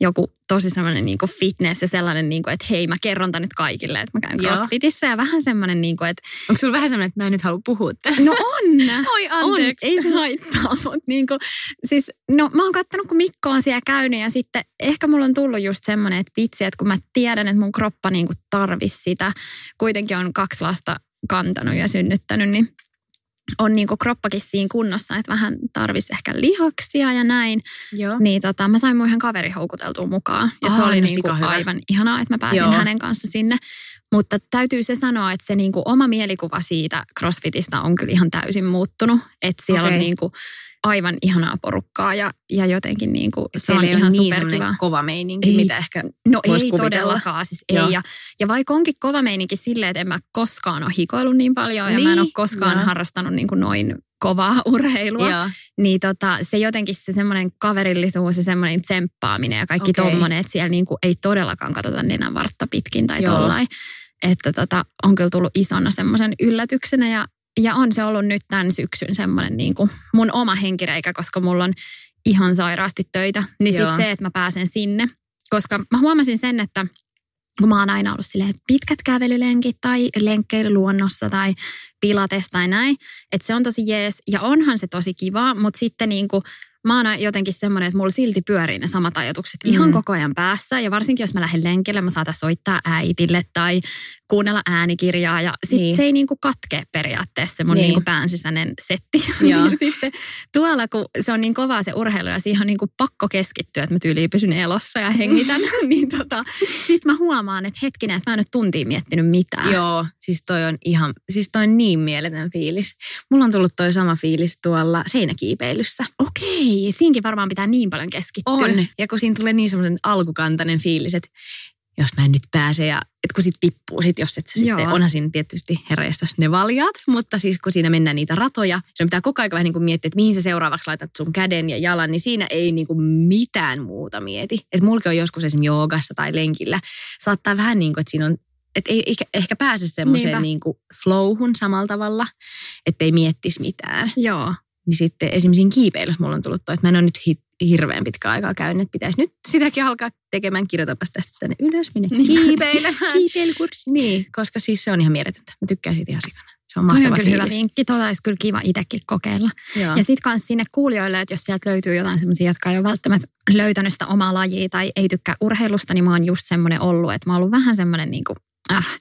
joku tosi sellainen niin kuin fitness ja sellainen, niin kuin, että hei mä kerron tän nyt kaikille, että mä käyn Joo. crossfitissä ja vähän semmoinen, niin kuin, että Onko sulla vähän semmoinen, että mä en nyt halua puhua tästä? no on. *laughs* Oi On, ei se haittaa, mutta niinku, siis, no mä oon kattonut, kun Mikko on siellä käynyt ja sitten ehkä mulla on tullut just semmoinen, että vitsi, että kun mä tiedän, että mun kroppa niinku tarvis sitä, kuitenkin on kaksi lasta kantanut ja synnyttänyt, niin on niinku kroppakin siinä kunnossa, että vähän tarvisi ehkä lihaksia ja näin. Joo. Niin tota, mä sain mun ihan kaveri houkuteltua mukaan. Ja se Aa, oli no niinku sika hyvä. aivan ihanaa, että mä pääsin Joo. hänen kanssa sinne. Mutta täytyy se sanoa, että se niinku oma mielikuva siitä CrossFitista on kyllä ihan täysin muuttunut. Että siellä Okei. on niinku aivan ihanaa porukkaa ja, ja jotenkin niinku, se Siellä on ihan niin superkiva. kova meininki, Ei. mitä ehkä No ei kuvitella. todellakaan, siis ei. Joo. Ja, ja vaikka onkin kova meininki silleen, että en mä koskaan ole hikoillut niin paljon ja mä en Niin, ole koskaan joo. harrastanut niin kuin noin kovaa *laughs* urheilua, Joo. niin tota, se jotenkin se semmoinen kaverillisuus ja semmoinen tsemppaaminen ja kaikki okay. tommonen, että siellä niinku ei todellakaan katsota nenän vartta pitkin tai Joo. tollain. Että tota, on kyllä tullut isona semmoisen yllätyksenä ja, ja on se ollut nyt tämän syksyn semmoinen niinku mun oma henkireikä, koska mulla on ihan sairaasti töitä. Niin sitten se, että mä pääsen sinne, koska mä huomasin sen, että kun mä oon aina ollut silleen, että pitkät kävelylenkit tai lenkkeily luonnossa tai pilates tai näin, että se on tosi jees. Ja onhan se tosi kiva, mutta sitten niin kuin, mä oon jotenkin semmoinen, että mulla silti pyörii ne samat ajatukset Mm. ihan koko ajan päässä ja varsinkin jos mä lähden lenkille, mä saatan soittaa äitille tai kuunnella äänikirjaa ja sit Niin. se ei niin kuin katkee periaatteessa se mun Niin. niin. niin pään sisäinen setti. *laughs* Niin sitten tuolla, kun se on niin kovaa se urheilu ja siihen on niin kuin pakko keskittyä, että mä tyyliin pysyn elossa ja hengitän, *laughs* *laughs* niin tota, sit mä huomaan, että hetkinen, että mä en nyt tuntiin miettinyt mitään. Joo, siis toi on ihan, siis toi on niin mieletön fiilis. Mulla on tullut toi sama fiilis tuolla seinäkiipeilyssä. Okei, siinkin varmaan pitää niin paljon keskittyä. On. Ja kun siinä tulee niin semmoinen alkukantainen fiilis, että jos mä en nyt pääse ja että kun sit tippuu sit, jos et sä sitten, Joo. onhan siinä tietysti hereistä ne valjaat, mutta siis kun siinä mennään niitä ratoja, se pitää koko ajan vähän niin kuin miettiä, että mihin sä seuraavaksi laitat sun käden ja jalan, niin siinä ei niin kuin mitään muuta mieti. Että mulki on joskus esimerkiksi joogassa tai lenkillä, saattaa vähän niin kuin, että siinä on että ei ehkä, ehkä pääse semmoiseen niin kuin flowhun samalla tavalla, ettei miettisi mitään. Joo. Niin sitten esimerkiksi kiipeilyssä mulla on tullut toi, että mä en ole nyt hi- hirveän pitkä aikaa käynyt, että pitäisi nyt sitäkin alkaa tekemään, kirjoitapas tästä tänne ylös, minne Niin. kiipeilemään. *laughs* Kiipeilykurssi. niin, koska siis se on ihan mieletöntä. Mä tykkään siitä ihan sikana. Se on mahtava on kyllä hyvä vinkki. Tota olisi kyllä kiva itsekin kokeilla. Joo. Ja sitten kans sinne kuulijoille, että jos sieltä löytyy jotain semmoisia, jotka ei ole välttämättä löytänyt sitä omaa lajia tai ei tykkää urheilusta, niin mä oon just semmoinen ollut, että mä oon ollut vähän semmoinen niin kuin äh,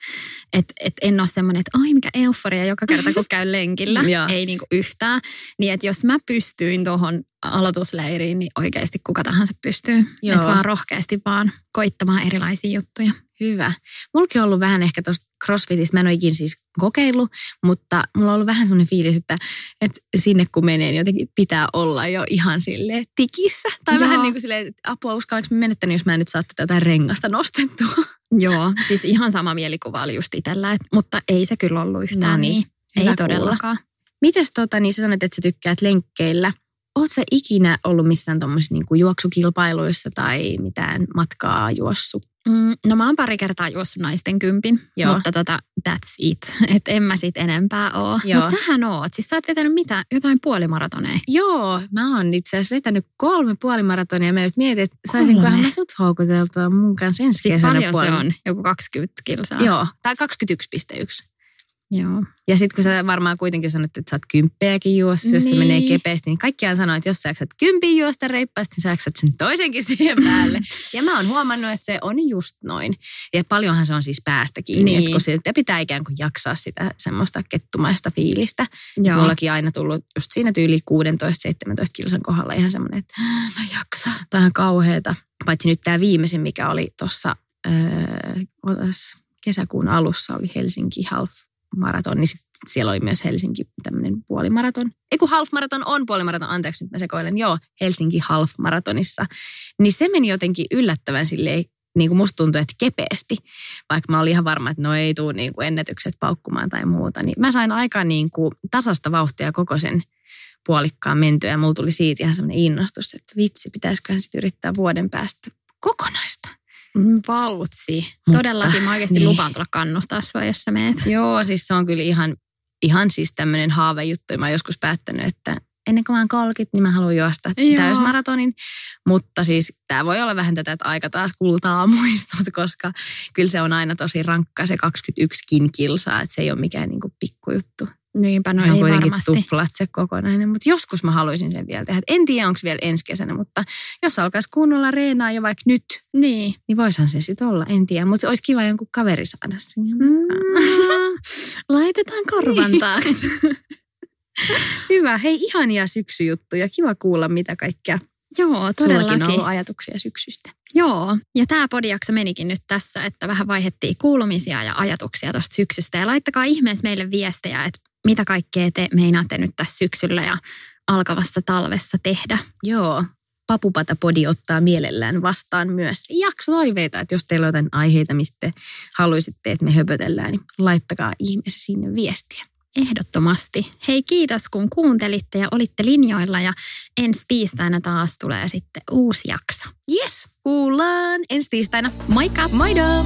että et en ole semmoinen, että ai mikä euforia joka kerta kun käy lenkillä. *laughs* Ei niinku yhtään. Niin että jos mä pystyin tuohon aloitusleiriin, niin oikeasti kuka tahansa pystyy. Että vaan rohkeasti vaan koittamaan erilaisia juttuja. Hyvä. Mullakin on ollut vähän ehkä tuosta crossfitista, mä en ole ikin siis kokeillut, mutta mulla on ollut vähän semmoinen fiilis, että, että sinne kun menee, niin jotenkin pitää olla jo ihan sille tikissä. Tai Joo. vähän niin kuin silleen, että apua uskallanko mä mennä tänne, jos mä en nyt saa tätä jotain rengasta nostettua. *laughs* Joo, siis ihan sama mielikuva oli just itsellä, et, mutta ei se kyllä ollut yhtään No niin. niin, Ei hyvä todellakaan. Mites tota, niin sä sanoit, että sä tykkäät lenkkeillä. Oot sä ikinä ollut missään tuommoisissa niin juoksukilpailuissa tai mitään matkaa juossut? Mm, no mä oon pari kertaa juossut naisten kympin, Joo. mutta tota, that's it. *laughs* Et en mä sit enempää oo. Mutta sähän oot. Siis sä oot vetänyt mitä? Jotain puolimaratoneja. Joo, mä oon itse asiassa vetänyt kolme puolimaratonia. Mä just mietin, että saisinkohan mä sut houkuteltua mun kanssa ensi Siis kesänä paljon se puoli- on? Joku 20 kilsaa? Joo, tai 21,1. Joo. Ja sitten kun sä varmaan kuitenkin sanot, että sä oot kymppejäkin juossut, jos se Niin. menee kepeästi, niin kaikkiaan sanoo, että jos sä jaksat kympin juosta reippaasti, niin sä jaksat sen toisenkin siihen päälle. *laughs* ja mä oon huomannut, että se on just noin. Ja paljonhan se on siis päästä kiinni, Niin. että kun sitä pitää ikään kuin jaksaa sitä semmoista kettumaista fiilistä. Joo. Mullakin aina tullut just siinä tyyli 16-17 kilsan kohdalla ihan semmoinen, että "Äh, mä jaksan, tämä on kauheeta. Paitsi nyt tämä viimeisin, mikä oli tuossa kesäkuun alussa, oli Helsinki Half Marathon, niin sit siellä oli myös Helsinki tämmöinen puolimaraton. Ei kun Half Marathon on puolimaraton, anteeksi nyt mä sekoilen, joo, Helsinki Half Maratonissa. Niin se meni jotenkin yllättävän silleen, niin kuin musta tuntui, että kepeästi, vaikka mä olin ihan varma, että no ei tule niin kuin ennätykset paukkumaan tai muuta, niin mä sain aika niin kuin tasasta vauhtia koko sen puolikkaan mentyä ja mulla tuli siitä ihan semmoinen innostus, että vitsi, pitäisiköhän sitten yrittää vuoden päästä kokonaista. Vautsi. Mutta, Todellakin mä oikeasti niin. lupaan tulla kannustaa sua, jos sä meet. Joo, siis se on kyllä ihan, ihan siis tämmöinen haavejuttu. Mä oon joskus päättänyt, että ennen kuin mä oon 30, niin mä haluan juosta Joo. täysmaratonin. Mutta siis tämä voi olla vähän tätä, että aika taas kultaa *laughs* muistut, koska kyllä se on aina tosi rankka se 21kin kilsaa, että se ei ole mikään niinku pikkujuttu. Niinpä, no se on ei kuitenkin varmasti. tuplat se kokonainen, mutta joskus mä haluaisin sen vielä tehdä. En tiedä, onko vielä ensi kesänä, mutta jos alkaisi kunnolla reenaa jo vaikka nyt, Niin. niin voisihan se sitten olla, en tiedä. Mutta olisi kiva jonkun kaveri saada siihen. Mm, *laughs* laitetaan korvan taakse. *laughs* Hyvä. Hei, ihania syksyjuttuja. Kiva kuulla, mitä kaikkea Joo, sullakin on todellakin. ollut ajatuksia syksystä. Joo, ja tämä podijakso menikin nyt tässä, että vähän vaihettiin kuulumisia ja ajatuksia tuosta syksystä. Ja laittakaa ihmeessä meille viestejä, että mitä kaikkea te meinaatte nyt tässä syksyllä ja alkavassa talvessa tehdä. Joo. Papupata Podi ottaa mielellään vastaan myös jaksotoiveita, että jos teillä on jotain aiheita, mistä te haluaisitte, että me höpötellään, niin laittakaa ihmeessä sinne viestiä. Ehdottomasti. Hei kiitos kun kuuntelitte ja olitte linjoilla ja ensi tiistaina taas tulee sitten uusi jakso. Yes, kuullaan ensi tiistaina. Moikka! Moido!